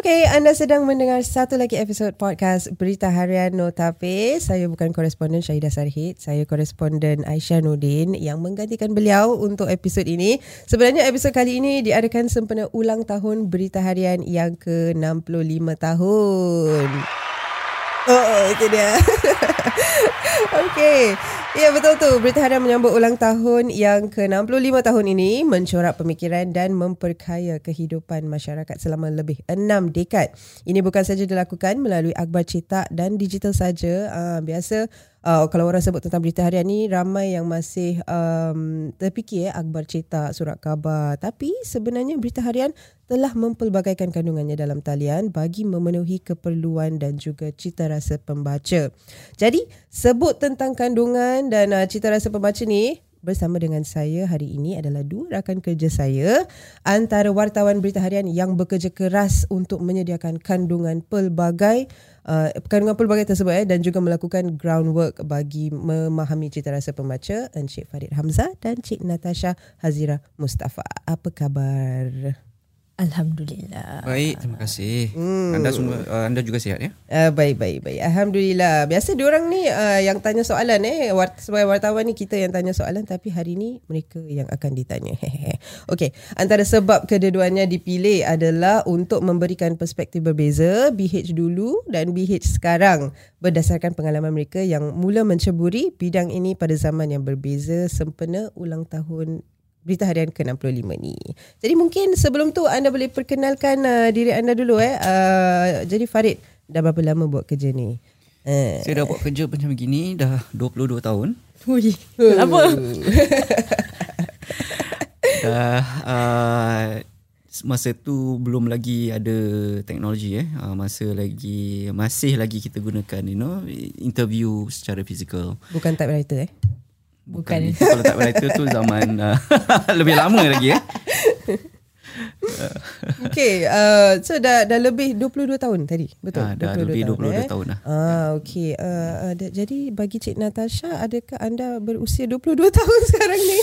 Okey, anda sedang mendengar satu lagi episod podcast Berita Harian Notape. Saya bukan koresponden Syahidah Sarhid. Saya koresponden Aisyah Nudin yang menggantikan beliau untuk episod ini. Sebenarnya episod kali ini diadakan sempena ulang tahun Berita Harian yang ke-65 tahun. Oh, itu dia. Okey. Ya betul tu. Berita Harian menyambut ulang tahun yang ke-65 tahun ini mencorak pemikiran dan memperkaya kehidupan masyarakat selama lebih enam dekad. Ini bukan saja dilakukan melalui akhbar cetak dan digital saja. Uh, biasa uh, kalau orang sebut tentang berita harian ni ramai yang masih um, terfikir eh, akhbar cetak, surat khabar. Tapi sebenarnya berita harian telah mempelbagaikan kandungannya dalam talian bagi memenuhi keperluan dan juga cita rasa pembaca. Jadi sebut tentang kandungan dan uh, cita rasa pembaca ni bersama dengan saya hari ini adalah dua rakan kerja saya antara wartawan berita harian yang bekerja keras untuk menyediakan kandungan pelbagai uh, kandungan pelbagai tersebut eh, dan juga melakukan groundwork bagi memahami cita rasa pembaca Encik Farid Hamzah dan Cik Natasha Hazira Mustafa. Apa khabar? Alhamdulillah. Baik, terima kasih. Hmm. Anda semua uh, anda juga sihat ya? Uh, baik baik baik. Alhamdulillah. Biasa diorang ni uh, yang tanya soalan eh Wart- sebagai wartawan ni kita yang tanya soalan tapi hari ni mereka yang akan ditanya. Okey, antara sebab kedua-duanya dipilih adalah untuk memberikan perspektif berbeza BH dulu dan BH sekarang berdasarkan pengalaman mereka yang mula menceburi bidang ini pada zaman yang berbeza sempena ulang tahun Berita Harian ke-65 ni. Jadi mungkin sebelum tu anda boleh perkenalkan uh, diri anda dulu eh. Uh, jadi Farid dah berapa lama buat kerja ni? Uh. Saya dah buat kerja macam begini dah 22 tahun. Ui, lama. dah uh, masa tu belum lagi ada teknologi eh. Uh, masa lagi masih lagi kita gunakan you know interview secara fizikal. Bukan typewriter eh. Bukan, Bukan itu kalau tak itu tu zaman uh, lebih lama lagi eh. okay, uh, so dah dah lebih 22 tahun tadi, betul? Ah, dah 22 lebih tahun, 22 eh? tahun lah. Ah, okay. Uh, uh, jadi bagi Cik Natasha, adakah anda berusia 22 tahun sekarang ni?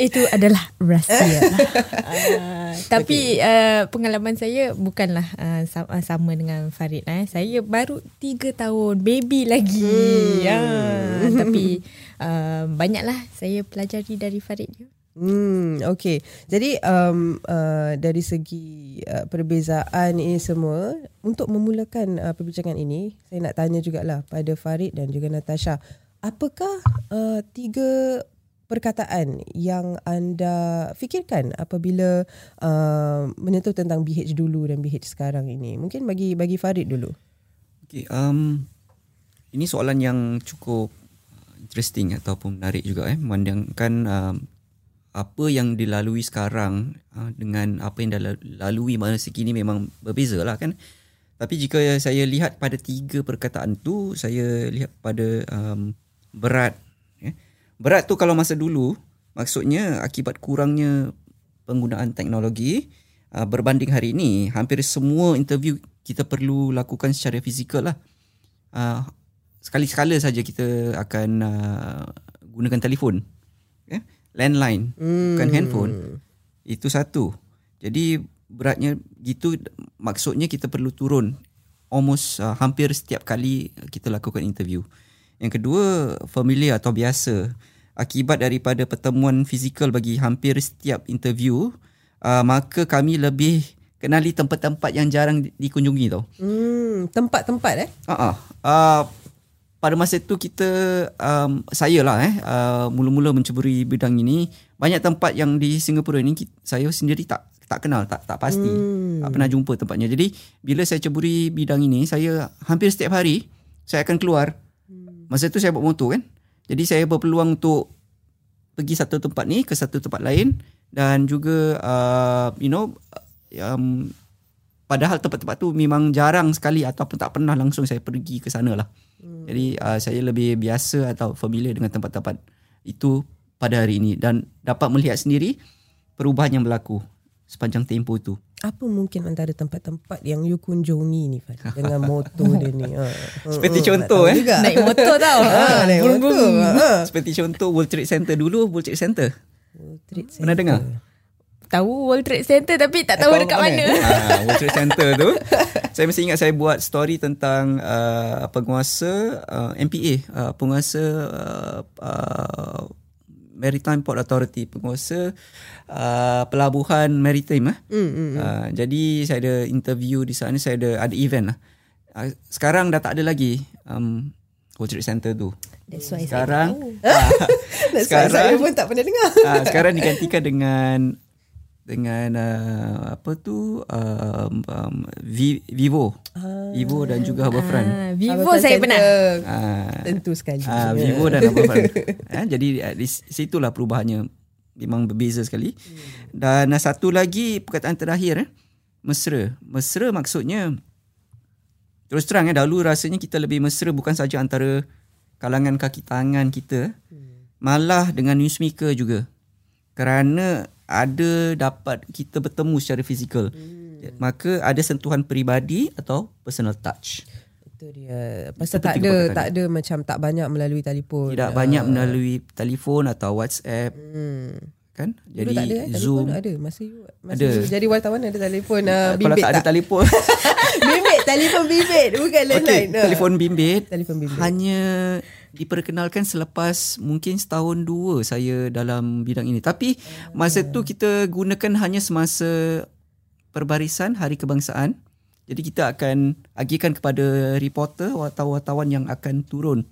Itu adalah rahsia. uh, tapi okay. uh, pengalaman saya bukanlah uh, sama, sama dengan Farid. Eh. Saya baru 3 tahun, baby lagi. Hmm. Uh, tapi uh, banyaklah saya pelajari dari Farid juga. Hmm, okay. Jadi um, uh, dari segi uh, perbezaan ini semua, untuk memulakan uh, perbincangan ini, saya nak tanya jugalah pada Farid dan juga Natasha, apakah uh, tiga perkataan yang anda fikirkan apabila uh, menyentuh tentang BH dulu dan BH sekarang ini? Mungkin bagi bagi Farid dulu. Okay, um, ini soalan yang cukup interesting ataupun menarik juga eh, memandangkan um, apa yang dilalui sekarang uh, dengan apa yang dilalui masa kini memang berbeza lah kan. Tapi jika saya lihat pada tiga perkataan tu, saya lihat pada um, berat. Ya. Berat tu kalau masa dulu, maksudnya akibat kurangnya penggunaan teknologi uh, berbanding hari ini, hampir semua interview kita perlu lakukan secara fizikal lah. Uh, sekali-sekala saja kita akan uh, gunakan telefon. Ya landline. Hmm. bukan handphone. Itu satu. Jadi beratnya gitu maksudnya kita perlu turun. Almost uh, hampir setiap kali kita lakukan interview. Yang kedua familiar atau biasa. Akibat daripada pertemuan fizikal bagi hampir setiap interview uh, maka kami lebih kenali tempat-tempat yang jarang dikunjungi tau. Hmm tempat-tempat eh? Uh-uh. uh pada masa itu kita um, saya lah eh uh, mula-mula menceburi bidang ini. Banyak tempat yang di Singapura ini saya sendiri tak tak kenal tak tak pasti. Hmm. tak pernah jumpa tempatnya. Jadi bila saya ceburi bidang ini saya hampir setiap hari saya akan keluar. Hmm. masa itu saya bawa motor kan? Jadi saya berpeluang untuk pergi satu tempat ni ke satu tempat lain dan juga uh, you know um, padahal tempat-tempat tu memang jarang sekali ataupun tak pernah langsung saya pergi ke sana lah Hmm. Jadi uh, saya lebih biasa atau familiar dengan tempat-tempat itu pada hari ini dan dapat melihat sendiri perubahan yang berlaku sepanjang tempoh itu. Apa mungkin antara tempat-tempat yang you kunjungi ni Fad dengan motor dia ni? Ha. Seperti hmm, contoh eh. Juga. Naik motor tau. ha, naik motor. Ha. Seperti contoh World Trade Center dulu, World Trade Center. World Trade Center. Pernah dengar? Tahu World Trade Center tapi tak tahu dekat mana. Ah, World Trade Center tu. saya masih ingat saya buat story tentang uh, penguasa uh, MPA, uh, penguasa uh, uh, Maritime Port Authority, penguasa uh, pelabuhan maritime. Eh. Mm, mm, uh, jadi saya ada interview di sana, saya ada ada event lah. Uh, sekarang dah tak ada lagi um, World Trade Center tu. That's why sekarang, saya tahu. sekarang saya pun tak pernah dengar. Uh, sekarang digantikan dengan dengan uh, apa tu um, um, Vivo. Ah. Vivo dan juga Harbourfront ah, Vivo saya pernah. ah, tentu sekali. Ah, Vivo dan Harbourfront eh, jadi di situlah perubahannya. Memang berbeza sekali. Hmm. dan uh, satu lagi perkataan terakhir eh, mesra. Mesra maksudnya terus terang eh, dahulu rasanya kita lebih mesra bukan saja antara kalangan kaki tangan kita hmm. malah dengan newsmaker juga. Kerana ada dapat kita bertemu secara fizikal. Hmm. Maka ada sentuhan peribadi atau personal touch. Itu dia. Pasal tak ada tak ada macam tak banyak melalui telefon. Tidak uh. banyak melalui telefon atau WhatsApp. Hmm. Kan? Jadi tak ada, eh? Zoom telefon ada masa you, masa ada. You jadi wartawan ada telefon uh, bimbit Kalau tak, tak ada telefon. bimbit telefon bimbit bukan landline. Okay, telefon bimbit. Telefon bimbit. Hanya diperkenalkan selepas mungkin setahun dua saya dalam bidang ini. Tapi masa tu kita gunakan hanya semasa perbarisan Hari Kebangsaan. Jadi kita akan agihkan kepada reporter wartawan-wartawan yang akan turun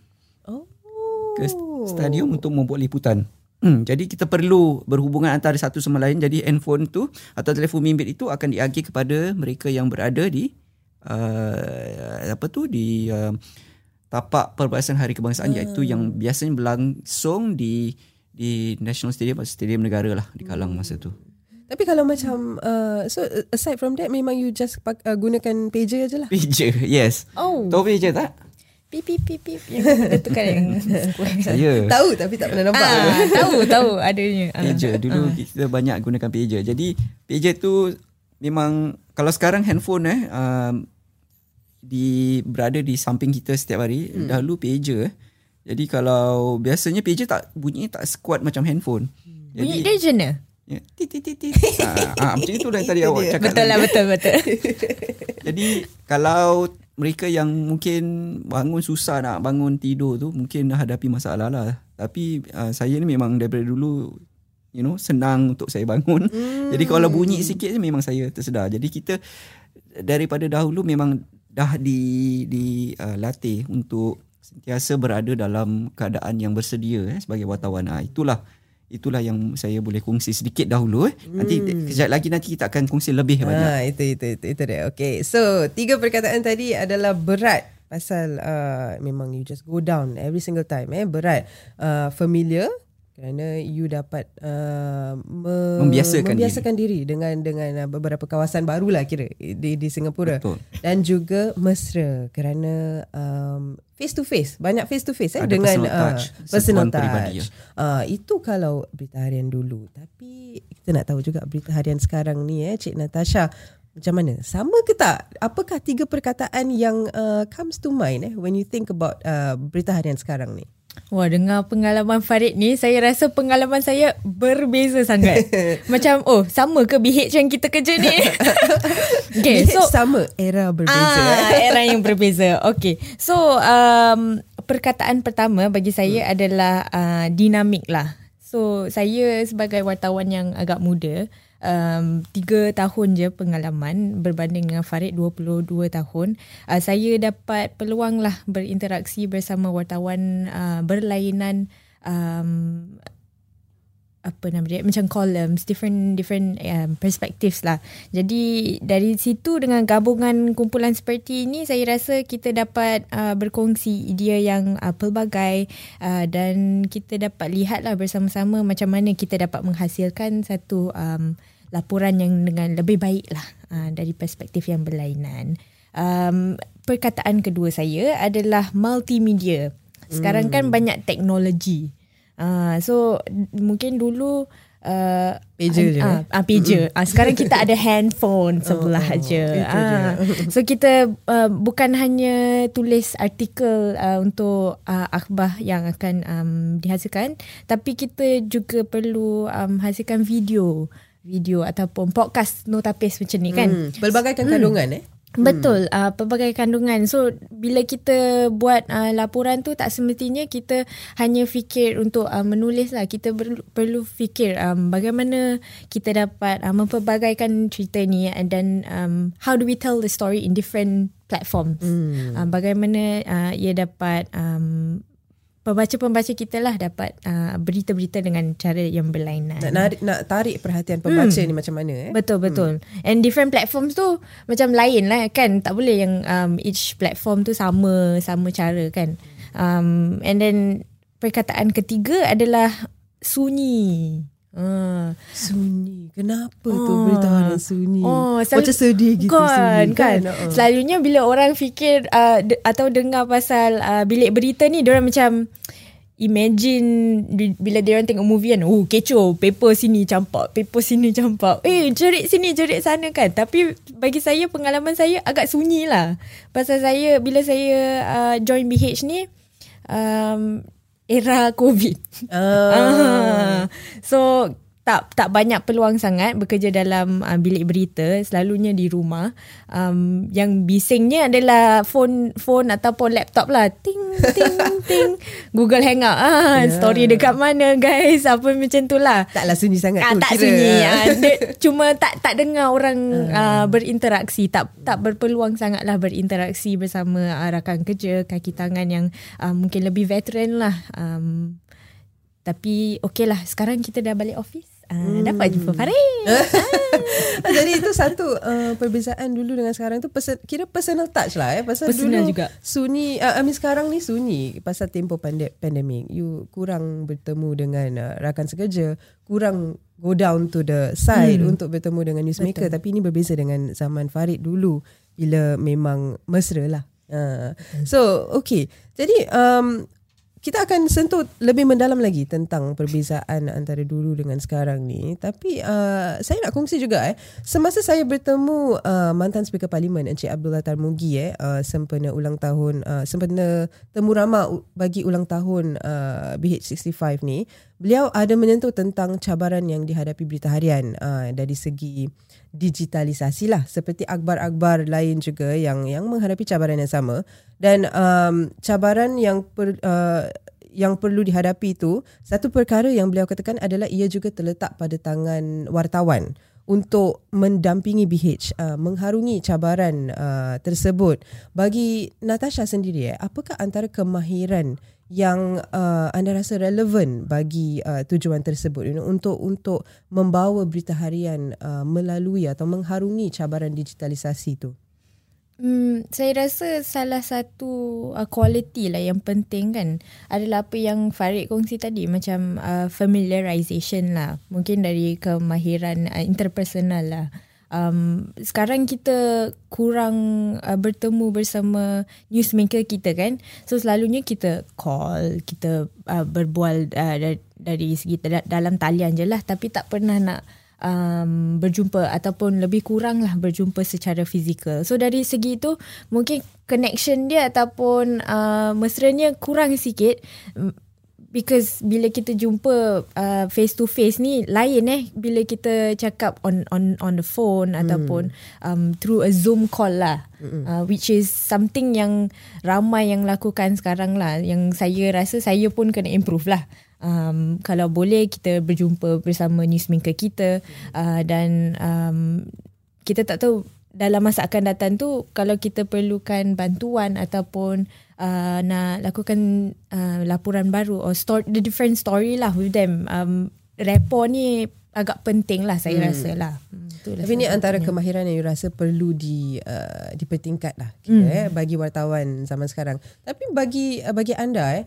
ke stadium untuk membuat liputan. Hmm, jadi kita perlu berhubungan antara satu sama lain. Jadi handphone tu atau telefon bimbit itu akan diagih kepada mereka yang berada di uh, apa tu di uh, tapak perbarisan Hari Kebangsaan hmm. iaitu yang biasanya berlangsung di di National Stadium atau Stadium Negara lah di Kalang masa tu. Tapi kalau macam uh, so aside from that memang you just uh, gunakan pager aja lah. Pager, yes. Oh. Tahu pager tak? Pip pip pip pip yang itu kan yang saya tahu tapi tak pernah nampak. Ah, tahu tahu adanya. Ah. Pager dulu ah. kita banyak gunakan pager. Jadi pager tu memang kalau sekarang handphone eh um, di berada di samping kita setiap hari hmm. dahulu pager. Eh. jadi kalau biasanya pager tak bunyi tak sekuat macam handphone. Hmm. jadi, bunyi dia mana? Ya tit tit tit ah, ah macam itu lah tadi awak cakap betul lah betul betul. Jadi kalau mereka yang mungkin bangun susah nak bangun tidur tu mungkin hadapi masalah lah. Tapi uh, saya ni memang daripada dulu you know senang untuk saya bangun. Hmm. jadi kalau bunyi sikit memang saya tersedar. Jadi kita daripada dahulu memang dah di di uh, latih untuk sentiasa berada dalam keadaan yang bersedia eh, sebagai wartawan. Ha, itulah itulah yang saya boleh kongsi sedikit dahulu eh. Nanti hmm. kejap lagi nanti kita akan kongsi lebih ha, banyak. itu itu itu itu dia. Okay. So, tiga perkataan tadi adalah berat pasal uh, memang you just go down every single time eh berat uh, familiar kerana you dapat uh, me- membiasakan, membiasakan diri. diri dengan dengan uh, beberapa kawasan barulah kira di di Singapura Betul. dan juga mesra kerana um, face to face banyak face to face eh Ada dengan personal touch, uh, personal touch. Ya. Uh, itu kalau berita harian dulu tapi kita nak tahu juga berita harian sekarang ni eh Cik Natasha macam mana? Sama ke tak? Apakah tiga perkataan yang uh, comes to mind eh when you think about uh, berita harian sekarang ni? Wah, dengar pengalaman Farid ni, saya rasa pengalaman saya berbeza sangat. Macam, oh, sama ke BH yang kita kerja ni? okay, BH so, sama, era berbeza. Ah, era yang berbeza. Okay, so um, perkataan pertama bagi saya hmm. adalah uh, dinamik lah. So, saya sebagai wartawan yang agak muda, um, 3 tahun je pengalaman berbanding dengan Farid 22 tahun. Uh, saya dapat peluang lah berinteraksi bersama wartawan uh, berlainan um, apa nama dia macam columns different different um, perspectives lah. Jadi dari situ dengan gabungan kumpulan seperti ini saya rasa kita dapat uh, berkongsi idea yang uh, pelbagai uh, dan kita dapat lihat lah bersama-sama macam mana kita dapat menghasilkan satu um, laporan yang dengan lebih baik lah uh, dari perspektif yang berlainan. Um, perkataan kedua saya adalah multimedia. Sekarang kan hmm. kan banyak teknologi Uh, so mungkin dulu uh, pager je. Ah, uh, uh, pager. Uh, sekarang kita ada handphone sebelah oh, je. Uh, so kita uh, bukan hanya tulis artikel uh, untuk uh, akhbar yang akan um, dihasilkan, tapi kita juga perlu um, hasilkan video video ataupun podcast notapis macam ni kan. Hmm. Pelbagai kandungan eh. Betul, uh, pelbagai kandungan. So bila kita buat uh, laporan tu tak semestinya kita hanya fikir untuk uh, menulis lah. Kita perlu, perlu fikir um, bagaimana kita dapat uh, mempelbagaikan cerita ni and then um, how do we tell the story in different platforms. Hmm. Uh, bagaimana uh, ia dapat um, pembaca-pembaca kita lah dapat uh, berita-berita dengan cara yang berlainan. Nak, narik, nak tarik perhatian pembaca hmm. ni macam mana eh? Betul betul. Hmm. And different platforms tu macam lain lah kan. Tak boleh yang um, each platform tu sama sama cara kan. Um, and then perkataan ketiga adalah sunyi. Ah, sunyi. Kenapa oh. tu berita harian sunyi? Oh, sel- Macam sedih gitu kan, sunyi kan. kan? Uh. Selalunya bila orang fikir uh, de- atau dengar pasal uh, bilik berita ni, orang macam imagine bila dia orang tengok movie kan, oh kecoh, paper sini campak, paper sini campak. Eh, jerit sini, jerit sana kan. Tapi bagi saya, pengalaman saya agak sunyi lah. Pasal saya, bila saya uh, join BH ni, um, era COVID. Uh. so tak tak banyak peluang sangat bekerja dalam uh, bilik berita selalunya di rumah. Um, yang bisingnya adalah phone phone ataupun laptop lah. Ting ting ting. Google Hangout. Ah yeah. story dekat mana guys? Apa macam tu lah. Taklah sunyi sangat ah, tu tak kira. sunyi. Ah, cuma tak tak dengar orang uh. Uh, berinteraksi. Tak tak berpeluang sangatlah berinteraksi bersama uh, rakan kerja kaki tangan yang uh, mungkin lebih veteran lah. Um, tapi okey lah sekarang kita dah balik office Uh, hmm. Dapat jumpa Farid ah. Jadi itu satu uh, Perbezaan dulu dengan sekarang tu person, Kira personal touch lah eh. Pasal personal dulu juga Sunyi uh, I mean sekarang ni sunyi Pasal tempoh pande- pandemik You kurang bertemu dengan uh, Rakan sekerja Kurang Go down to the side hmm. Untuk bertemu dengan newsmaker Betul. Tapi ini berbeza dengan Zaman Farid dulu Bila memang Mesra lah uh. So okay Jadi um, kita akan sentuh lebih mendalam lagi tentang perbezaan antara dulu dengan sekarang ni. Tapi uh, saya nak kongsi juga eh. Semasa saya bertemu uh, mantan Speaker Parlimen Encik Abdullah Tarmugi eh uh, sempena ulang tahun uh, sempena temu ramah bagi ulang tahun uh, BH65 ni, beliau ada menyentuh tentang cabaran yang dihadapi berita harian uh, dari segi digitalisasi lah. Seperti akbar-akbar lain juga yang yang menghadapi cabaran yang sama. Dan um, cabaran yang per, uh, yang perlu dihadapi itu satu perkara yang beliau katakan adalah ia juga terletak pada tangan wartawan untuk mendampingi BH uh, mengharungi cabaran uh, tersebut. Bagi Natasha sendiri eh, apakah antara kemahiran yang uh, anda rasa relevan bagi uh, tujuan tersebut you know, untuk untuk membawa berita harian uh, melalui atau mengharungi cabaran digitalisasi itu? Hmm, saya rasa salah satu uh, quality lah yang penting kan adalah apa yang Farid kongsi tadi macam uh, familiarization lah. Mungkin dari kemahiran uh, interpersonal lah um, sekarang kita kurang uh, bertemu bersama newsmaker kita kan. So selalunya kita call kita uh, berbual uh, dari, dari segi dalam talian je lah. Tapi tak pernah nak um, berjumpa ataupun lebih kurang lah berjumpa secara fizikal. So dari segi itu mungkin connection dia ataupun uh, mesranya kurang sikit because bila kita jumpa uh, face to face ni lain eh. Bila kita cakap on on on the phone hmm. ataupun um, through a zoom call lah. Hmm. uh, which is something yang ramai yang lakukan sekarang lah. Yang saya rasa saya pun kena improve lah. Um, kalau boleh kita berjumpa bersama newsmaker kita. Uh, dan um, kita tak tahu dalam masa akan datang tu kalau kita perlukan bantuan ataupun uh, nak lakukan uh, laporan baru or story the different story lah with them um, rapport ni agak penting lah saya hmm. rasa lah hmm, tapi ni antara kemahiran yang you rasa perlu di uh, dipertingkat lah kira, hmm. eh, bagi wartawan zaman sekarang tapi bagi uh, bagi anda eh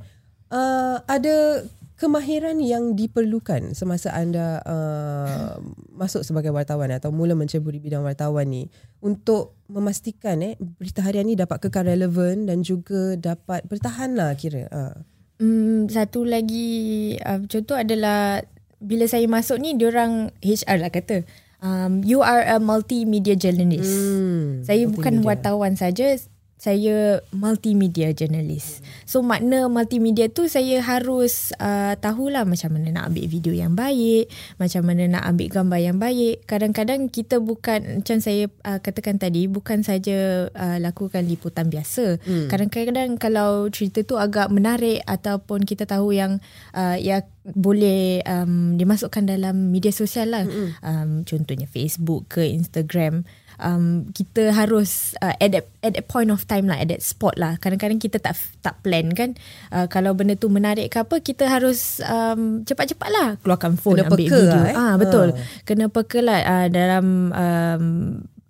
uh, ada kemahiran yang diperlukan semasa anda uh, masuk sebagai wartawan atau mula menceburi bidang wartawan ni untuk memastikan eh berita harian ni dapat kekal relevan dan juga dapat bertahan lah kira. Uh. Hmm, satu lagi uh, contoh adalah bila saya masuk ni diorang HR lah kata um, you are a multimedia journalist. Hmm, saya multimedia. bukan wartawan saja saya multimedia journalist. So makna multimedia tu saya harus uh, tahulah macam mana nak ambil video yang baik, macam mana nak ambil gambar yang baik. Kadang-kadang kita bukan macam saya uh, katakan tadi bukan saja uh, lakukan liputan biasa. Hmm. Kadang-kadang kalau cerita tu agak menarik ataupun kita tahu yang uh, ya boleh um, dimasukkan dalam media sosial lah. Hmm. Um, contohnya Facebook ke Instagram um, kita harus uh, at that at that point of time lah at that spot lah kadang-kadang kita tak tak plan kan uh, kalau benda tu menarik ke apa kita harus um, cepat-cepat lah keluarkan phone Kena ambil peka video lah, eh? ah betul Ah. kena peka lah uh, dalam um,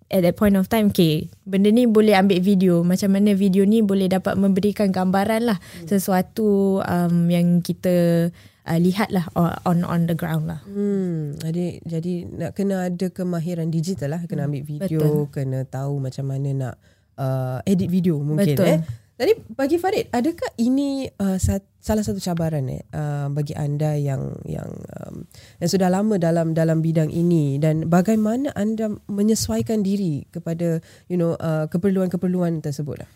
at that point of time okay benda ni boleh ambil video macam mana video ni boleh dapat memberikan gambaran lah Hmm. sesuatu um, yang kita uh, lihat lah on on the ground lah Hmm, jadi jadi nak kena ada kemahiran digital lah, kena ambil video, Betul. kena tahu macam mana nak uh, edit video mungkin Betul. eh. Jadi bagi Farid, adakah ini uh, sa- salah satu cabaran eh uh, bagi anda yang yang um, yang sudah lama dalam dalam bidang ini dan bagaimana anda menyesuaikan diri kepada you know uh, keperluan-keperluan tersebut lah?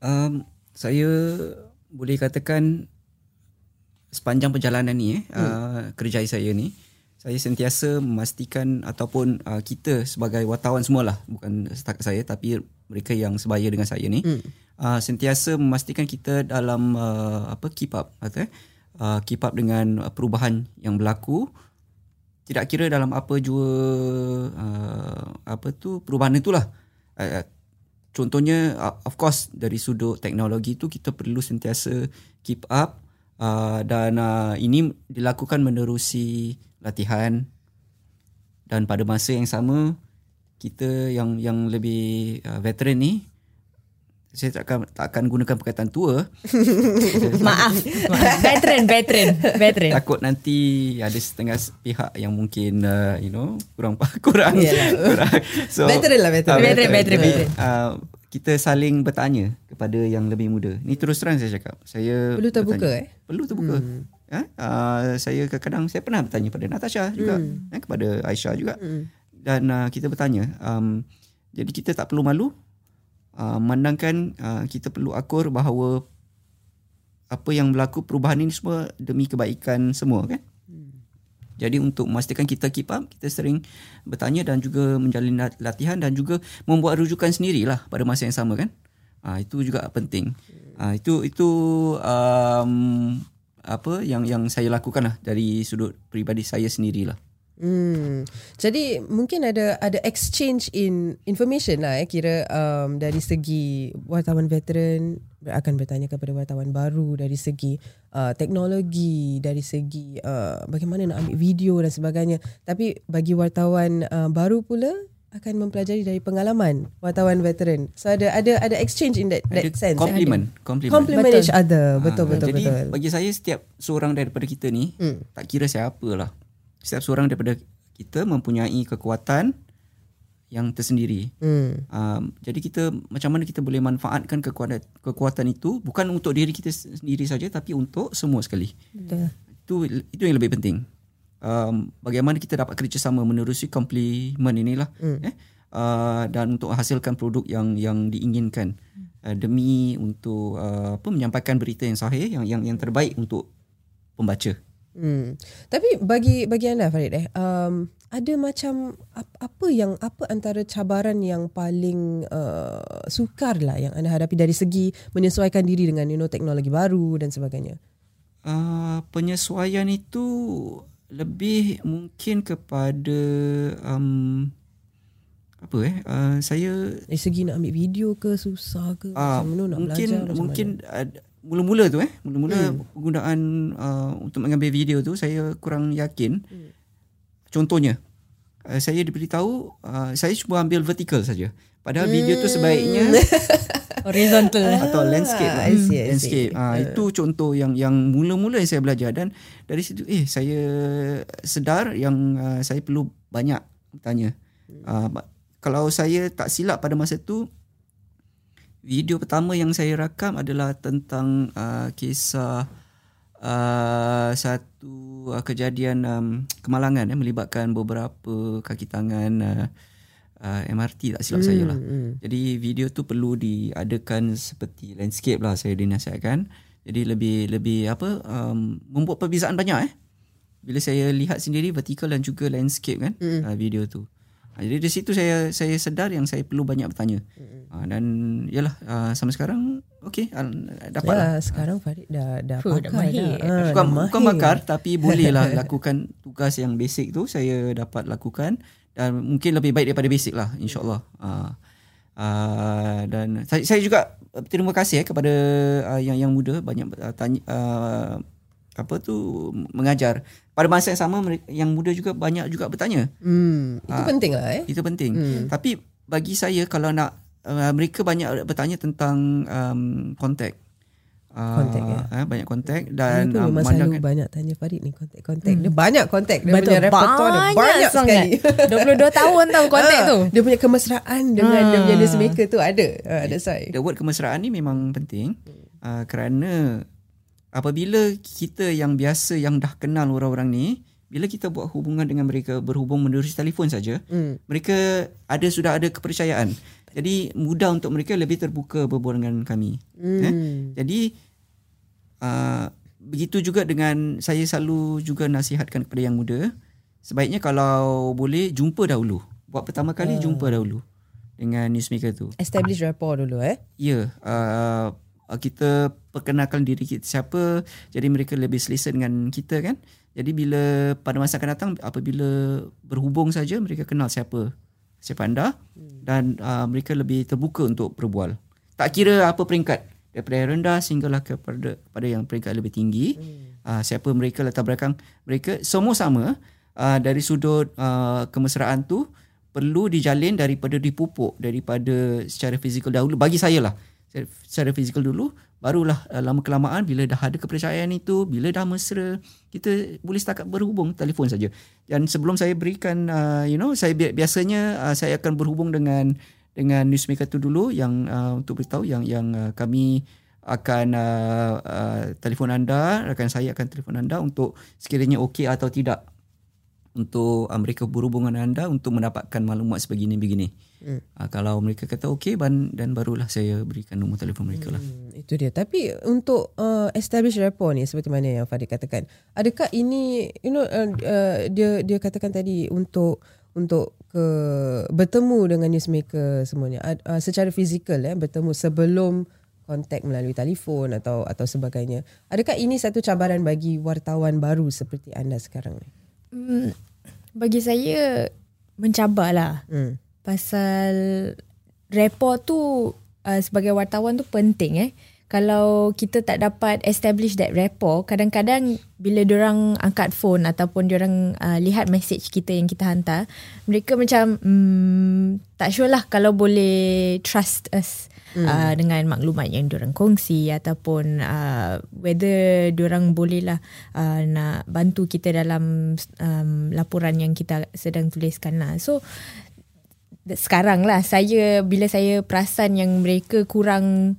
Um, saya boleh katakan sepanjang perjalanan ni eh hmm. uh, kerjaya saya ni saya sentiasa memastikan ataupun uh, kita sebagai wartawan semualah bukan setakat saya tapi mereka yang sebaya dengan saya ni hmm. uh, sentiasa memastikan kita dalam uh, apa keep up kata eh uh, keep up dengan uh, perubahan yang berlaku tidak kira dalam apa jua uh, apa tu perubahan itulah uh, contohnya uh, of course dari sudut teknologi tu kita perlu sentiasa keep up uh, dan uh, ini dilakukan menerusi latihan dan pada masa yang sama kita yang yang lebih uh, veteran ni saya tak akan tak akan gunakan perkataan tua maaf, veteran veteran veteran takut nanti ada setengah pihak yang mungkin uh, you know kurang kurang, Yalah. kurang. so Veteran lah, veteran. ah, Veteran, veteran, Jadi, veteran. uh, kita saling bertanya kepada yang lebih muda ni terus terang saya cakap saya Perlu terbuka, bertanya. eh? perlu terbuka hmm. eh? uh, saya kadang-kadang saya pernah bertanya pada Natasha juga Hmm. eh, kepada Aisyah juga dan uh, kita bertanya um, jadi kita tak perlu malu uh, memandangkan uh, kita perlu akur bahawa apa yang berlaku perubahan ini semua demi kebaikan semua kan jadi untuk memastikan kita keep up, kita sering bertanya dan juga menjalin lat- latihan dan juga membuat rujukan sendirilah pada masa yang sama kan. Ah itu juga penting. Ah itu itu um, apa yang yang saya lakukan lah dari sudut peribadi saya sendirilah. Hmm. Jadi mungkin ada ada exchange in information lah eh kira um, dari segi wartawan veteran akan bertanya kepada wartawan baru dari segi uh, teknologi dari segi uh, bagaimana nak ambil video dan sebagainya tapi bagi wartawan uh, baru pula akan mempelajari dari pengalaman wartawan veteran so ada ada ada exchange in that that Ada sense compliment, compliment. compliment Betul. each other betul Ah, betul jadi betul bagi saya setiap seorang daripada kita ni Hmm. tak kira siapa lah. Setiap seorang daripada kita mempunyai kekuatan yang tersendiri. hmm. Um, jadi kita macam mana kita boleh manfaatkan kekuatan kekuatan itu bukan untuk diri kita sendiri saja tapi untuk semua sekali. betul Itu itu yang lebih penting. Um, bagaimana kita dapat kerjasama menerusi komplimen inilah Hmm. eh uh, dan untuk hasilkan produk yang yang diinginkan uh, demi untuk uh, apa menyampaikan berita yang sahih yang yang yang terbaik untuk pembaca. Hmm. Tapi bagi bagi anda Farid eh um, ada macam ap, apa yang apa antara cabaran yang paling uh, sukar lah yang anda hadapi dari segi menyesuaikan diri dengan you know teknologi baru dan sebagainya. Uh, penyesuaian itu lebih mungkin kepada um, apa eh uh, saya Dari segi nak ambil video ke susah ke Ah, macam mana nak mungkin belajar mungkin ada- mula-mula tu eh mula-mula hmm. penggunaan uh, untuk mengambil video tu saya kurang yakin. Hmm. Contohnya uh, saya diberitahu uh, saya cuma ambil vertical saja. Padahal hmm. video tu sebaiknya horizontal atau landscape lah. I see, I see. landscape. Ah itu contoh yang yang mula-mula yang saya belajar dan dari situ eh saya sedar yang uh, saya perlu banyak bertanya. Uh, kalau saya tak silap pada masa tu video pertama yang saya rakam adalah tentang uh, kisah uh, satu uh, kejadian um, kemalangan eh, melibatkan beberapa kaki tangan uh, uh, MRT tak silap hmm, saya lah. Hmm. Jadi video tu perlu diadakan seperti landscape lah saya dinasihatkan. Jadi lebih lebih apa um, membuat perbezaan banyak eh. Bila saya lihat sendiri vertical dan juga landscape kan hmm. uh, video tu. Uh, jadi di situ saya saya sedar yang saya perlu banyak bertanya. Hmm. Uh, dan yalah uh, sampai sekarang okey uh, dapat ya, lah. sekarang Farid dah dah Fuh, pakar dah mahir. dah. Ah, bukan, dah bukan bakar tapi bolehlah lakukan tugas yang basic tu saya dapat lakukan dan mungkin lebih baik daripada basic lah insyaallah. Uh, uh, dan saya, saya juga terima kasih eh, kepada uh, yang yang muda banyak uh, tanya uh, apa tu mengajar. Pada masa yang sama yang muda juga banyak juga bertanya. Hmm, itu Ah. penting lah eh. Itu penting. Hmm. Tapi bagi saya kalau nak uh, mereka banyak bertanya tentang um, kontak. Uh, Kontak, ya. eh, banyak kontak Dan pun uh, memang selalu memandangkan banyak tanya Farid ni kontak-kontak. Dia banyak kontak. Dia Betul, punya repertoire dia banyak sekali. sangat. 22 tahun tau kontak Ah, tu. Dia punya kemesraan dengan Ah. dia punya newsmaker tu ada. Uh, that's why. the word kemesraan ni memang penting uh, kerana apabila kita yang biasa yang dah kenal orang-orang ni bila kita buat hubungan dengan mereka berhubung menerusi telefon saja Hmm. mereka ada sudah ada kepercayaan jadi mudah untuk mereka lebih terbuka berbual dengan kami Hmm. eh? jadi uh, begitu juga dengan saya selalu juga nasihatkan kepada yang muda sebaiknya kalau boleh jumpa dahulu buat pertama kali jumpa dahulu dengan newsmaker tu Establish rapport dulu eh. Ya, uh, kita perkenalkan diri kita siapa, jadi mereka lebih selesa dengan kita kan. Jadi bila pada masa akan datang apabila berhubung saja mereka kenal siapa. Siapa anda? Dan uh, mereka lebih terbuka untuk berbual. Tak kira apa peringkat. Daripada yang rendah sehinggalah kepada kepada yang peringkat lebih tinggi. Uh, siapa mereka latar belakang mereka semua sama. Uh, dari sudut uh, kemesraan tu perlu dijalin daripada dipupuk daripada secara fizikal dahulu. Bagi saya lah secara fizikal dulu barulah uh, lama kelamaan bila dah ada kepercayaan itu bila dah mesra kita boleh setakat berhubung telefon saja. Dan sebelum saya berikan uh, you know saya bi- biasanya uh, saya akan berhubung dengan dengan newsmaker tu dulu yang uh, untuk beritahu yang yang uh, kami akan uh, uh, telefon anda rakan saya akan telefon anda untuk sekiranya okey atau tidak untuk uh, mereka berhubung dengan anda untuk mendapatkan maklumat sebegini begini. Hmm. Uh, kalau mereka kata okey dan, dan barulah saya berikan nombor telefon mereka lah. Hmm, itu dia. Tapi untuk uh, establish rapport ni seperti mana yang Farid katakan, adakah ini you know uh, uh, dia dia katakan tadi untuk untuk ke bertemu dengan newsmaker semuanya uh, secara fizikal eh bertemu sebelum kontak melalui telefon atau atau sebagainya. Adakah ini satu cabaran bagi wartawan baru seperti anda sekarang ni? Hmm, bagi saya mencabar lah. Hmm. Pasal rapport tu uh, sebagai wartawan tu penting eh. Kalau kita tak dapat establish that rapport, kadang-kadang bila orang angkat phone ataupun orang uh, lihat message kita yang kita hantar, mereka macam hmm, tak sure lah kalau boleh trust us hmm. uh, dengan maklumat yang orang kongsi ataupun uh, whether orang boleh lah uh, nak bantu kita dalam um, laporan yang kita sedang tuliskan lah. So sekarang lah saya bila saya perasan yang mereka kurang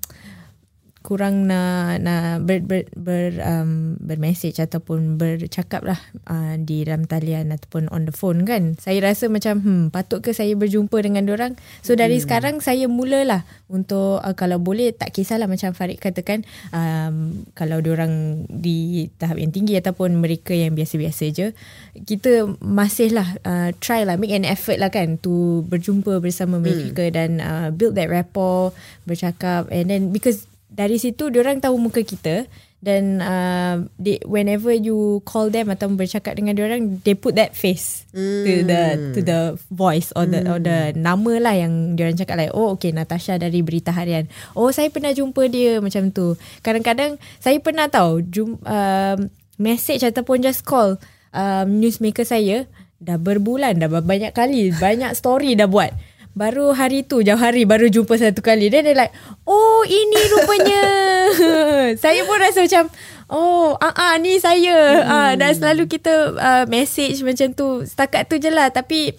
kurang nak nak ber ber, ber um, bermesej ataupun bercakap lah uh, di dalam talian ataupun on the phone kan saya rasa macam hmm patut ke saya berjumpa dengan orang so dari hmm. sekarang saya mulalah untuk uh, kalau boleh tak kisahlah macam Farid katakan um, kalau orang di tahap yang tinggi ataupun mereka yang biasa-biasa je kita masihlah uh, try lah make an effort lah kan to berjumpa bersama mereka hmm. dan uh, build that rapport bercakap and then because dari situ orang tahu muka kita dan uh, they, whenever you call them atau bercakap dengan orang they put that face mm. to the to the voice or the mm. or the nama lah yang orang cakap like oh okay Natasha dari berita harian oh saya pernah jumpa dia macam tu kadang-kadang saya pernah tahu jum, uh, message ataupun just call um, newsmaker saya dah berbulan dah banyak kali banyak story dah buat Baru hari tu jauh hari baru jumpa satu kali. Then dia like, oh ini rupanya. saya pun rasa macam, oh ah uh, uh, ni saya. Hmm. Uh, dan selalu kita uh, message macam tu. Setakat tu je lah. Tapi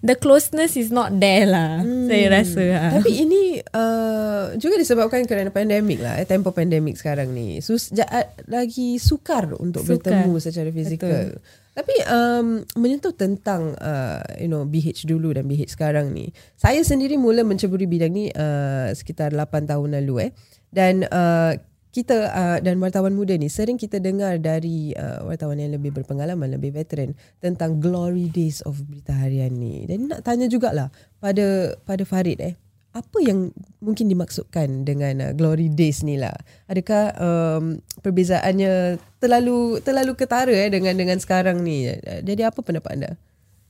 the closeness is not there lah. Hmm. Saya rasa. Uh. Tapi ini uh, juga disebabkan kerana pandemik lah. Eh, tempoh pandemik sekarang ni. Sus, ja, lagi sukar untuk Sukar. bertemu secara fizikal. Tapi um, menyentuh tentang uh, you know BH dulu dan BH sekarang ni. Saya sendiri mula menceburi bidang ni uh, sekitar 8 tahun lalu eh. Dan uh, kita uh, dan wartawan muda ni sering kita dengar dari uh, wartawan yang lebih berpengalaman, lebih veteran tentang glory days of berita harian ni. Dan nak tanya jugalah pada pada Farid eh apa yang mungkin dimaksudkan dengan uh, glory days ni lah? Adakah um, perbezaannya terlalu terlalu ketara eh dengan dengan sekarang ni? Jadi apa pendapat anda?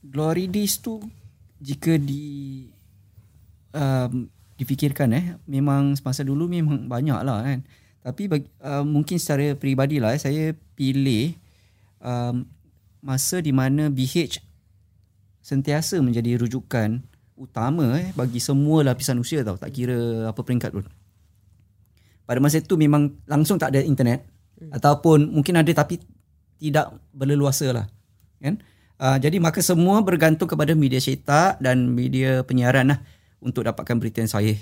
Glory days tu jika di um, difikirkan eh memang semasa dulu memang banyak lah kan? Tapi bagi, uh, mungkin secara peribadi lah eh, saya pilih um, masa di mana BH sentiasa menjadi rujukan utama eh bagi semua lapisan usia tau. Tak kira apa peringkat pun. Pada masa itu memang langsung tak ada internet. Hmm. ataupun mungkin ada tapi tidak berleluasa lah kan? Uh, jadi maka semua bergantung kepada media cetak dan media penyiaran lah untuk dapatkan berita yang sahih.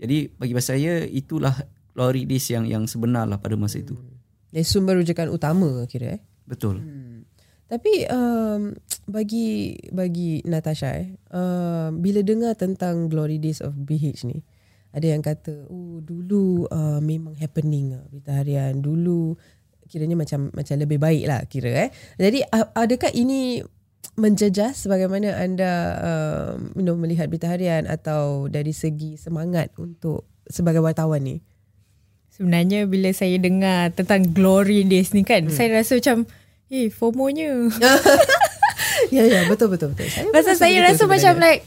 Jadi bagi saya itulah glory days yang yang sebenar lah pada masa itu. Hmm. sumber rujukan utama kira eh? Betul. Hmm. Tapi um, bagi bagi Natasha eh, uh, bila dengar tentang Glory Days of BH ni, ada yang kata, oh dulu uh, memang happening lah berita harian. Dulu kiranya macam macam lebih baik lah kira eh. Jadi adakah ini menjejas bagaimana anda uh, you know, melihat berita harian atau dari segi semangat untuk sebagai wartawan ni? Sebenarnya bila saya dengar tentang Glory Days ni kan, hmm. saya rasa macam Eh FOMO-nya Ya ya betul betul betul. Saya Pasal saya rasa sebenarnya. macam like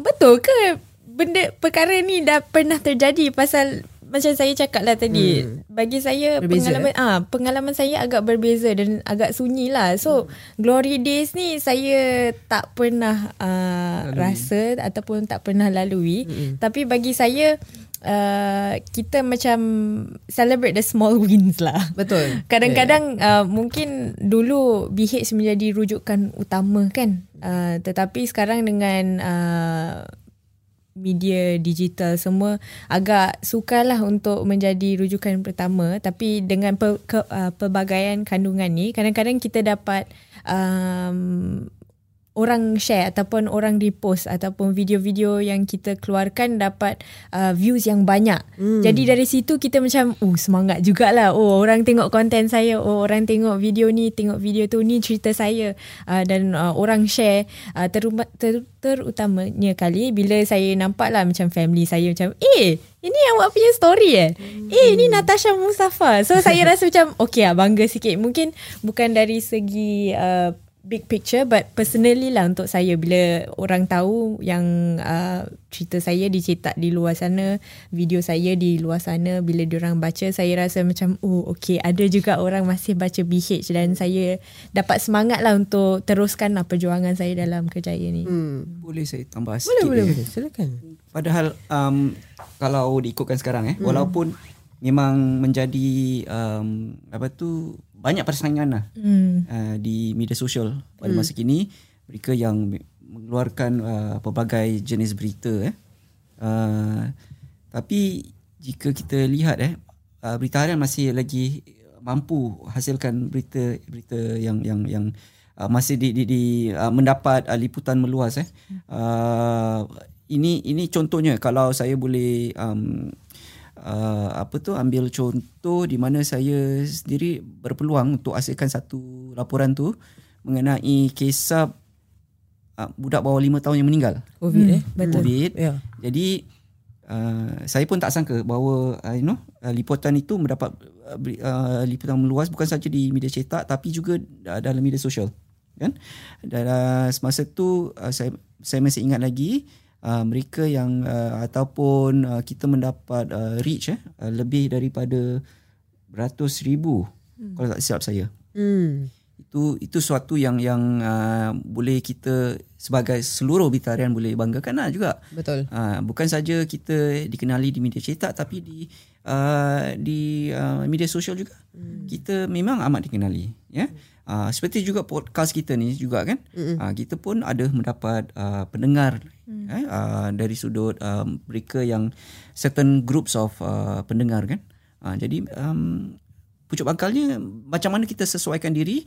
betul ke benda perkara ni dah pernah terjadi pasal macam saya cakap lah tadi hmm. bagi saya berbeza, pengalaman eh? ah pengalaman saya agak berbeza dan agak sunyi lah so hmm. glory days ni saya tak pernah uh, rasa ataupun tak pernah lalui hmm. tapi bagi saya Uh, kita macam celebrate the small wins lah. Betul. Kadang-kadang yeah. uh, mungkin dulu BH menjadi rujukan utama kan. Uh, tetapi sekarang dengan uh, media digital semua agak sukarlah untuk menjadi rujukan pertama tapi dengan pe, ke, uh, pelbagaian kandungan ni kadang-kadang kita dapat um, orang share ataupun orang repost ataupun video-video yang kita keluarkan dapat uh, views yang banyak. Hmm. Jadi dari situ kita macam oh semangat jugalah. Oh orang tengok konten saya, oh orang tengok video ni, tengok video tu ni cerita saya uh, dan uh, orang share uh, teruma, ter, terutamanya kali bila saya nampak lah macam family saya macam eh ini buat punya story eh. Hmm. Eh ini Natasha Mustafa. So saya rasa macam okay lah bangga sikit. Mungkin bukan dari segi uh, big picture but personally lah untuk saya bila orang tahu yang uh, cerita saya dicetak di luar sana video saya di luar sana bila diorang baca saya rasa macam oh okay ada juga orang masih baca BH dan saya dapat semangat lah untuk teruskan lah perjuangan saya dalam kerjaya ni hmm. boleh saya tambah sikit boleh, boleh, boleh. silakan padahal um, kalau diikutkan sekarang eh hmm. walaupun memang menjadi um, apa tu banyak persaingan lah hmm. uh, di media sosial pada hmm. masa kini mereka yang mengeluarkan uh, pelbagai jenis berita eh uh, tapi jika kita lihat eh uh, berita harian masih lagi mampu hasilkan berita berita yang yang yang uh, masih di di, di uh, mendapat uh, liputan meluas eh uh, ini ini contohnya kalau saya boleh um, uh, apa tu ambil contoh di mana saya sendiri berpeluang untuk hasilkan satu laporan tu mengenai kisah uh, budak bawah lima tahun yang meninggal. Covid hmm. eh betul. Covid. Yeah. Jadi uh, saya pun tak sangka bahawa uh, you know uh, liputan itu mendapat uh, uh, liputan meluas bukan saja di media cetak tapi juga uh, dalam media sosial kan. Dan uh, semasa tu uh, saya saya masih ingat lagi uh, mereka yang uh, ataupun uh, kita mendapat uh, reach eh uh, lebih daripada beratus ribu hmm. kalau tak silap saya. Hmm. Itu itu suatu yang yang uh, boleh kita sebagai seluruh bitarian boleh banggakan lah juga. Betul. Uh, bukan saja kita dikenali di media cetak tapi di uh, di uh, media sosial juga. Hmm. Kita memang amat dikenali, ya. Yeah? Hmm. Uh, seperti juga podcast kita ni juga kan uh, kita pun ada mendapat uh, pendengar mm. eh, uh, dari sudut uh, mereka yang certain groups of uh, pendengar kan uh, jadi um, pucuk bangkalnya macam mana kita sesuaikan diri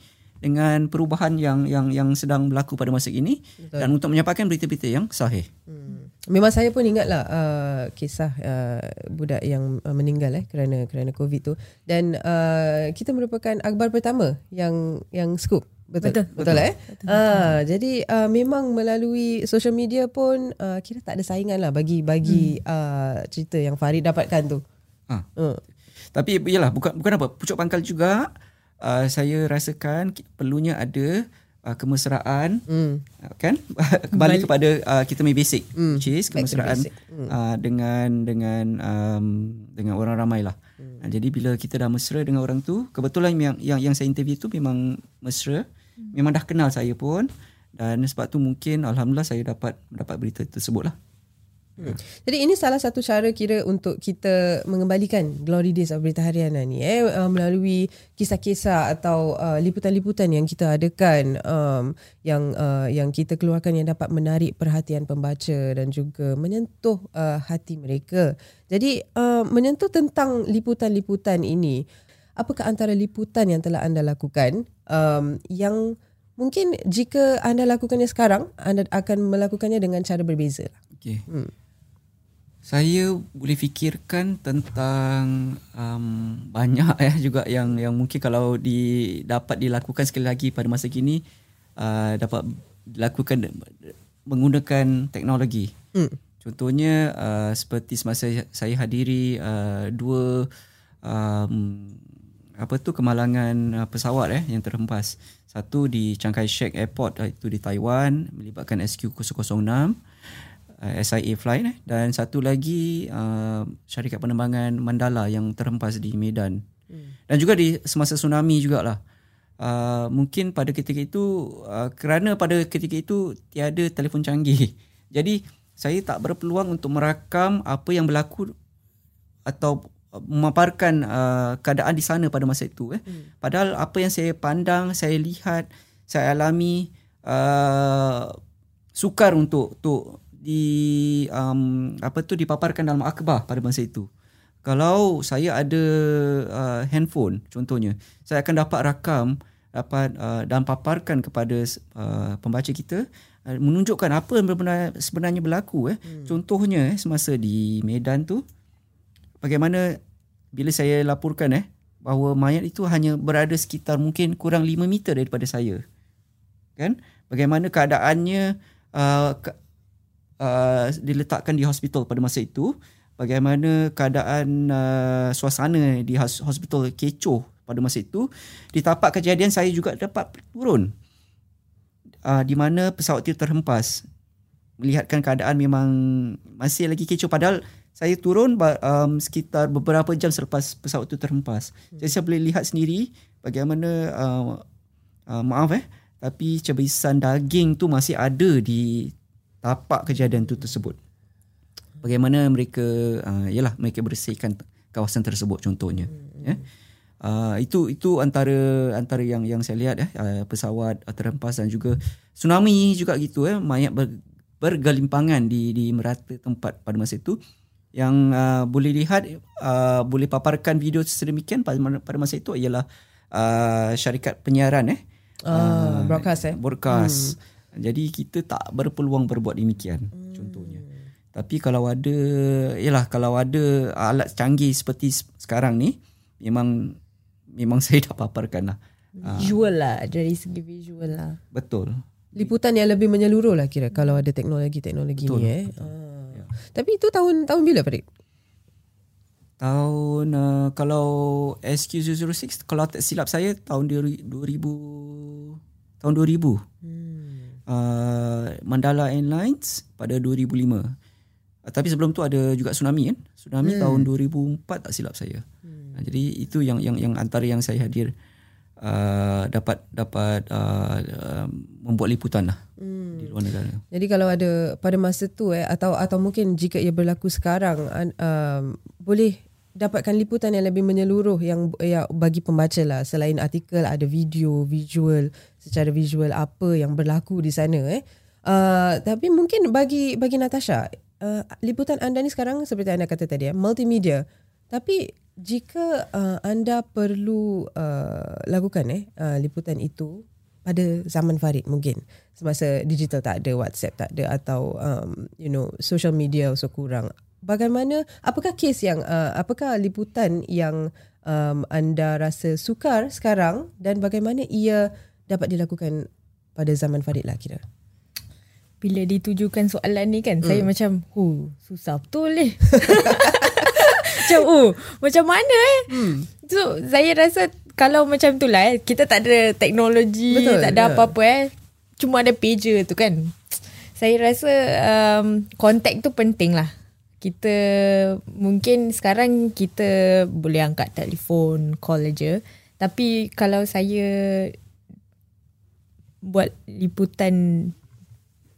dengan perubahan yang yang yang sedang berlaku pada masa ini Betul. dan untuk menyampaikan berita-berita yang sahih. Hmm. Memang saya pun ingatlah uh, kisah uh, budak yang uh, meninggal eh kerana kerana COVID tu dan uh, kita merupakan akhbar pertama yang yang scoop Betul. Betul, betul, betul eh. Betul, betul. Ah, jadi uh, memang melalui social media pun uh, kira tak ada saingan lah bagi bagi hmm. uh, cerita yang Farid dapatkan tu. Ha. Uh. Tapi iyalah bukan bukan apa pucuk pangkal juga uh, saya rasakan perlunya ada uh, kemesraan hmm. kan kembali Balik. kepada uh, kita punya basic hmm. which is kemesraan hmm. uh, dengan dengan um, dengan orang ramai lah. Hmm. Jadi bila kita dah mesra dengan orang tu kebetulan yang yang yang saya interview tu memang mesra memang dah kenal saya pun dan sebab tu mungkin alhamdulillah saya dapat dapat berita tersebut lah. Hmm. Jadi ini salah satu cara kira untuk kita mengembalikan glory days of berita harian ni eh uh, melalui kisah-kisah atau uh, liputan-liputan yang kita adakan um, yang uh, yang kita keluarkan yang dapat menarik perhatian pembaca dan juga menyentuh uh, hati mereka. Jadi uh, menyentuh tentang liputan-liputan ini apakah antara liputan yang telah anda lakukan um, yang mungkin jika anda lakukannya sekarang anda akan melakukannya dengan cara berbeza okey hmm. Saya boleh fikirkan tentang um, banyak ya juga yang yang mungkin kalau di dapat dilakukan sekali lagi pada masa kini uh, dapat dilakukan menggunakan teknologi hmm. contohnya uh, seperti semasa saya hadiri uh, dua um, apa tu kemalangan uh, pesawat eh yang terhempas. Satu di Chiang Kai-shek Airport uh, itu di Taiwan melibatkan SQ006 uh, SIA flight eh dan satu lagi uh, syarikat penerbangan Mandala yang terhempas di Medan. Hmm. Dan juga di semasa tsunami jugalah. Uh, mungkin pada ketika itu uh, kerana pada ketika itu tiada telefon canggih. Jadi saya tak berpeluang untuk merakam apa yang berlaku atau memaparkan uh, keadaan di sana pada masa itu eh. Hmm. Padahal apa yang saya pandang, saya lihat, saya alami uh, sukar untuk untuk di um, apa tu dipaparkan dalam akhbar pada masa itu. Kalau saya ada uh, handphone contohnya, saya akan dapat rakam dapat uh, dan paparkan kepada uh, pembaca kita uh, menunjukkan apa yang sebenarnya berlaku eh. Hmm. Contohnya eh, semasa di Medan tu bagaimana bila saya laporkan eh bahawa mayat itu hanya berada sekitar mungkin kurang 5 meter daripada saya. Kan? Bagaimana keadaannya uh, uh, diletakkan di hospital pada masa itu, bagaimana keadaan uh, suasana di hospital kecoh pada masa itu, di tapak kejadian saya juga dapat turun. Uh, di mana pesawat itu terhempas. Melihatkan keadaan memang masih lagi kecoh padahal saya turun um, sekitar beberapa jam selepas pesawat itu terhempas. Hmm. Jadi saya boleh lihat sendiri bagaimana uh, uh, maaf eh tapi cebisan daging tu masih ada di tapak kejadian itu tersebut. Bagaimana mereka uh, yalah mereka bersihkan kawasan tersebut contohnya hmm. ya. Uh, itu itu antara antara yang yang saya lihat eh uh, pesawat uh, terhempas dan juga tsunami juga gitu eh mayat ber, bergelimpangan di di merata tempat pada masa itu yang uh, boleh lihat uh, boleh paparkan video sedemikian pada, pada masa itu ialah uh, syarikat penyiaran eh uh, broadcast eh broadcast hmm. Jadi kita tak berpeluang berbuat demikian hmm. contohnya tapi kalau ada ialah kalau ada alat canggih seperti sekarang ni memang memang saya dah paparkan lah visual lah dari segi visual lah betul liputan yang lebih menyeluruh lah kira kalau ada teknologi-teknologi betul, ni eh betul. Uh. Tapi itu tahun tahun bila Farid? Tahun uh, kalau SQ006 kalau tak silap saya tahun 2000 tahun 2000. Hmm. Uh, Mandala Airlines pada 2005. Uh, tapi sebelum tu ada juga tsunami kan? Tsunami hmm. tahun 2004 tak silap saya. Hmm. Uh, jadi itu yang yang yang antara yang saya hadir uh, dapat dapat uh, uh, membuat liputan lah hmm. di luar negara. Jadi kalau ada pada masa tu eh atau atau mungkin jika ia berlaku sekarang um, boleh dapatkan liputan yang lebih menyeluruh yang ya bagi pembaca lah. Selain artikel ada video visual secara visual apa yang berlaku di sana eh. Uh, tapi mungkin bagi bagi Natasha uh, liputan anda ni sekarang seperti anda kata tadi eh multimedia. Tapi jika uh, anda perlu uh, lakukan eh uh, liputan itu pada zaman Farid mungkin semasa digital tak ada WhatsApp tak ada atau um, you know social media also kurang bagaimana apakah kes yang uh, apakah liputan yang um, anda rasa sukar sekarang dan bagaimana ia dapat dilakukan pada zaman Farid lah kira bila ditujukan soalan ni kan hmm. saya macam oh susah betul eh macam oh macam mana eh hmm. so saya rasa kalau macam tu lah eh, kita tak ada teknologi Betul, tak ada yeah. apa-apa eh cuma ada pager tu kan saya rasa um, kontak tu penting lah kita mungkin sekarang kita boleh angkat telefon call aja tapi kalau saya buat liputan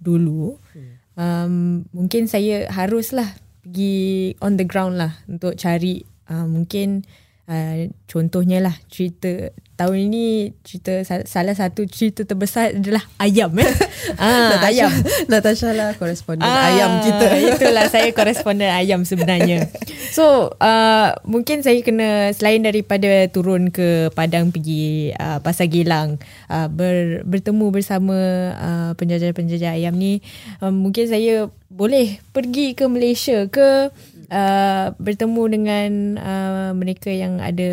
dulu hmm. um, mungkin saya haruslah pergi on the ground lah untuk cari uh, mungkin uh, contohnya lah cerita tahun ini cerita salah satu cerita terbesar adalah ayam eh. ah, Natasha, ayam. Natasha lah koresponden ah, ayam kita. Itulah saya koresponden ayam sebenarnya. So uh, mungkin saya kena selain daripada turun ke padang pergi uh, pasar Gilang uh, ber, bertemu bersama uh, penjajah-penjajah ayam ni uh, mungkin saya boleh pergi ke Malaysia ke uh, bertemu dengan uh, mereka yang ada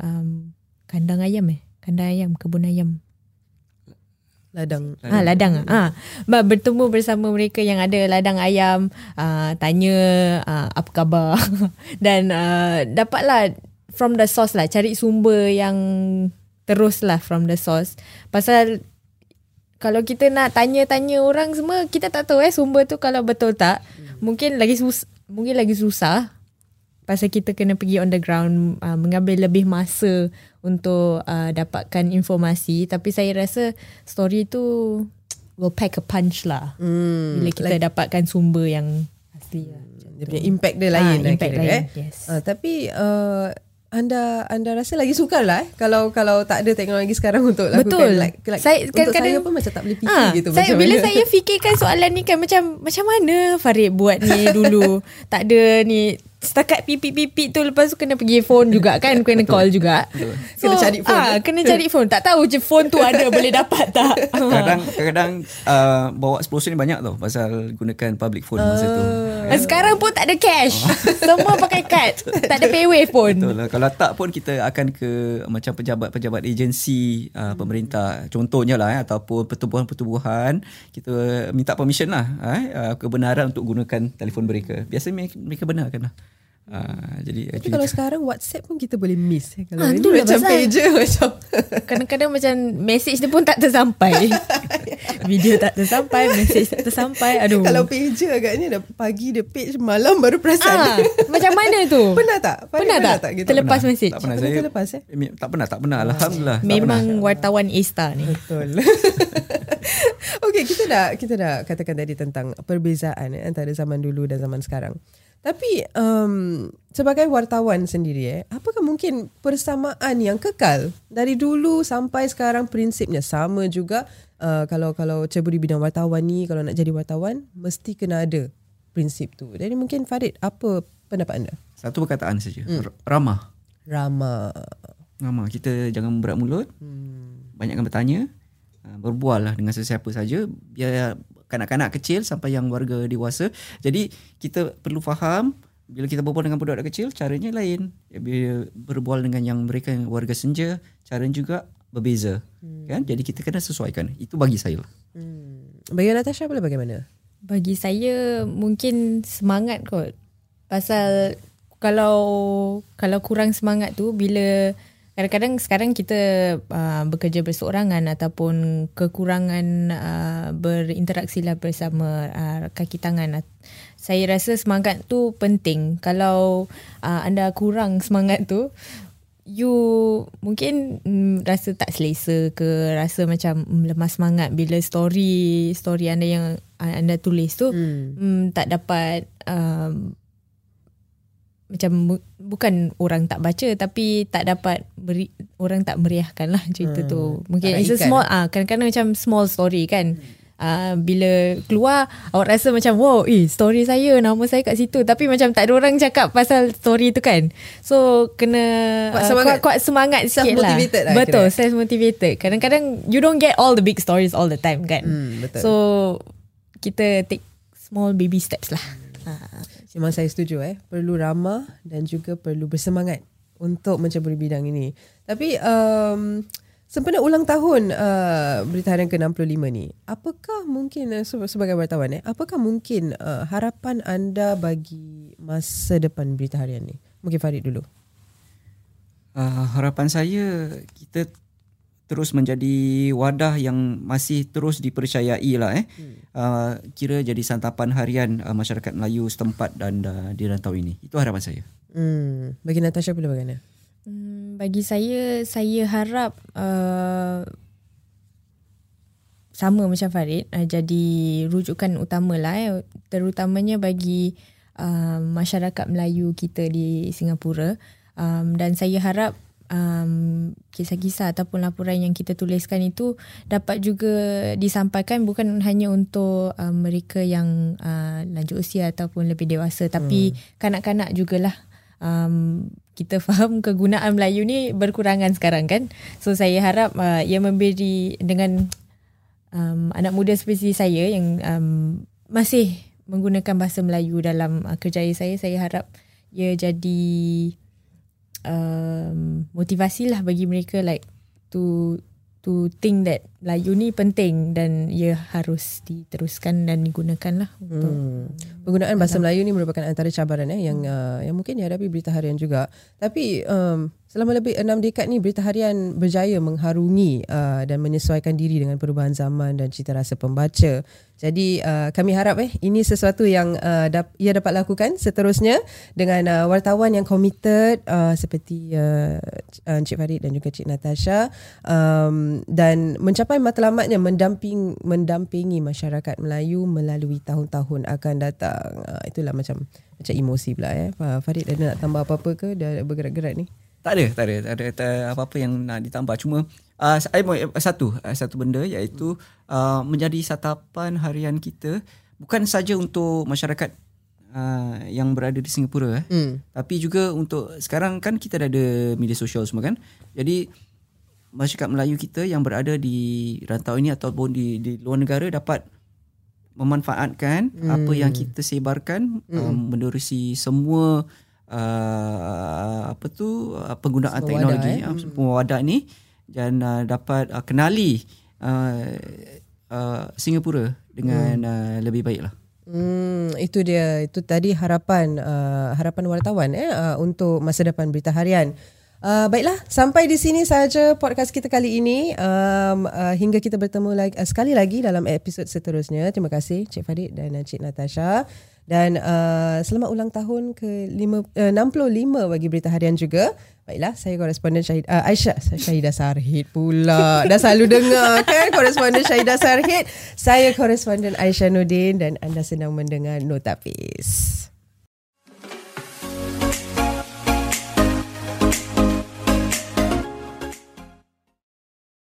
um, kandang ayam eh? Kandang ayam kebun ayam. Ladang. Ah ha, ladang. Ah ha. bertemu bersama mereka yang ada ladang ayam uh, tanya uh, apa khabar. Dan uh, dapatlah from the source lah. Cari sumber yang terus lah from the source. Pasal kalau kita nak tanya-tanya orang semua kita tak tahu eh sumber tu kalau betul tak. Hmm. mungkin lagi sus mungkin lagi susah pasal kita kena pergi on the ground uh, mengambil lebih masa untuk uh, dapatkan informasi tapi saya rasa story tu will pack a punch lah hmm, bila kita like, dapatkan sumber yang asli lah. Dia punya impact dia lain ha, lah impact kira lain, eh. Yes. Uh, tapi uh, anda anda rasa lagi sukar lah eh kalau kalau tak ada teknologi sekarang untuk lakukan betul like, like saya, untuk kadang, saya pun macam tak boleh fikir ha, gitu saya, macam bila mana. saya fikirkan soalan ni kan macam macam mana Farid buat ni dulu tak ada ni setakat pipi-pipi tu lepas tu kena pergi phone juga kan kena call juga. So, kena cari phone. ah, kena cari phone. Tak tahu je phone tu ada boleh dapat tak. Kadang kadang uh, bawa 10 sen banyak tau pasal gunakan public phone masa tu. Uh, sekarang pun tak ada cash. Semua pakai kad. Tak ada paywave pun. Betul lah. Kalau tak pun kita akan ke macam pejabat-pejabat agensi uh, pemerintah. Contohnya lah eh, ataupun pertubuhan-pertubuhan kita minta permission lah eh, uh, kebenaran untuk gunakan telefon mereka. Biasanya mereka benarkan lah Uh, jadi Tapi kalau sekarang WhatsApp pun kita boleh miss eh. Kalau ha, ini macam pager macam Kadang-kadang macam Message dia pun tak tersampai Video tak tersampai Message tak tersampai Aduh Kalau pager agaknya dah Pagi dia page Malam baru perasan ha, Macam mana tu Pernah tak? Pernah, pernah tak? tak gitu? Terlepas pernah. message Tak pernah saya terlepas, eh? Tak pernah Tak pernah Alhamdulillah Memang pernah. wartawan A-star ni Betul Okay kita dah Kita dah katakan tadi Tentang perbezaan eh, Antara zaman dulu Dan zaman sekarang tapi um, sebagai wartawan sendiri, eh, apakah mungkin persamaan yang kekal dari dulu sampai sekarang prinsipnya sama juga? Uh, kalau kalau ceburi bidang wartawan ni, kalau nak jadi wartawan, mesti kena ada prinsip tu. Jadi mungkin Farid, apa pendapat anda? Satu perkataan saja, hmm. ramah. Ramah. Ramah. Kita jangan berat mulut, hmm. banyakkan bertanya, uh, berbual lah dengan sesiapa saja. Biar kanak-kanak kecil sampai yang warga dewasa. Jadi kita perlu faham bila kita berbual dengan budak kecil caranya lain. Bila berbual dengan yang mereka yang warga senja caranya juga berbeza. Hmm. Kan? Jadi kita kena sesuaikan. Itu bagi saya. Hmm. Bagi Natasha boleh bagaimana? Bagi saya mungkin semangat kot. Pasal kalau kalau kurang semangat tu bila Kadang-kadang sekarang kita uh, bekerja berseorangan ataupun kekurangan uh, berinteraksi lah bersama uh, kaki tangan. Saya rasa semangat tu penting. Kalau uh, anda kurang semangat tu, you mungkin mm, rasa tak selesa ke rasa macam mm, lemah semangat bila story story anda yang uh, anda tulis tu hmm. mm, tak dapat um, macam bukan orang tak baca tapi tak dapat beri, orang tak meriahkan lah cerita hmm, tu. mungkin it's a small ah kadang-kadang macam small story kan. Hmm. Uh, bila keluar awak rasa macam wow eh story saya nama saya kat situ. Tapi macam tak ada orang cakap pasal story tu kan. So kena Kuat semangat. uh, kuat, kuat semangat sikit lah. Lah betul kira. self motivated kadang-kadang you don't get all the big stories all the time kan. Hmm, betul. so kita take small baby steps lah. Uh, Memang saya setuju eh. Perlu ramah dan juga perlu bersemangat untuk menceburi bidang ini. Tapi um, sempena ulang tahun uh, Berita Harian ke-65 ni, apakah mungkin uh, se- sebagai wartawan eh, apakah mungkin uh, harapan anda bagi masa depan Berita Harian ni? Mungkin Farid dulu. Uh, harapan saya kita terus menjadi wadah yang masih terus dipercayai lah eh. Hmm. Uh, kira jadi santapan harian uh, masyarakat Melayu setempat dan uh, di rantau ini. Itu harapan saya. Hmm, bagi Natasha pula bagaimana? Hmm, bagi saya saya harap uh, sama macam Farid uh, jadi rujukan utama lah eh, terutamanya bagi uh, masyarakat Melayu kita di Singapura um, dan saya harap um, kisah-kisah ataupun laporan yang kita tuliskan itu dapat juga disampaikan bukan hanya untuk uh, mereka yang uh, lanjut usia ataupun lebih dewasa tapi kanak-kanak jugalah um, kita faham kegunaan Melayu ni berkurangan sekarang kan. So saya harap uh, ia memberi dengan um, anak muda seperti saya yang um, masih menggunakan bahasa Melayu dalam uh, kerjaya saya, saya harap ia jadi um, motivasi lah bagi mereka like to to think that Melayu ni penting dan ia harus diteruskan dan digunakan lah untuk Hmm. Penggunaan bahasa Melayu ni merupakan antara cabaran eh yang uh, yang mungkin dihadapi berita harian juga. Tapi um, selama lebih enam dekad ni berita harian berjaya mengharungi uh, dan menyesuaikan diri dengan perubahan zaman dan cita rasa pembaca. Jadi uh, kami harap eh ini sesuatu yang uh, dap- ia dapat lakukan seterusnya dengan uh, wartawan yang committed uh, seperti uh, Encik Farid dan juga Cik Natasha um, dan mencapai matlamatnya mendamping mendampingi masyarakat Melayu melalui tahun-tahun akan datang. Uh, itulah macam macam emosi pula eh. Fa- Farid ada nak tambah apa-apa ke dah bergerak-gerak ni? Tak ada, tak ada, tak ada, tak ada apa-apa yang nak ditambah. Cuma uh, saya mau satu, uh, satu benda iaitu uh, menjadi satapan harian kita bukan saja untuk masyarakat uh, yang berada di Singapura eh. Hmm. Tapi juga untuk sekarang kan kita dah ada media sosial semua kan. Jadi masyarakat Melayu kita yang berada di rantau ini ataupun di di luar negara dapat memanfaatkan hmm. apa yang kita sebarkan hmm. um, menerusi semua uh, apa tu uh, penggunaan Semua teknologi wadah, eh. uh, semua wadah ni dan uh, dapat uh, kenali uh, uh, Singapura dengan hmm. uh, lebih baiklah. Hmm, itu dia. Itu tadi harapan uh, harapan wartawan eh uh, untuk masa depan berita harian. Uh, baiklah, sampai di sini saja podcast kita kali ini. Um, uh, hingga kita bertemu lagi uh, sekali lagi dalam episod seterusnya. Terima kasih Cik Farid dan Cik Natasha. Dan uh, selamat ulang tahun ke lima, uh, 65 bagi berita harian juga. Baiklah, saya koresponden Syahid, uh, Aisyah Syahidah Sarhid pula. Dah selalu dengar kan koresponden Syahidah Sarhid. Saya koresponden Aisyah Nudin dan anda sedang mendengar Notapis.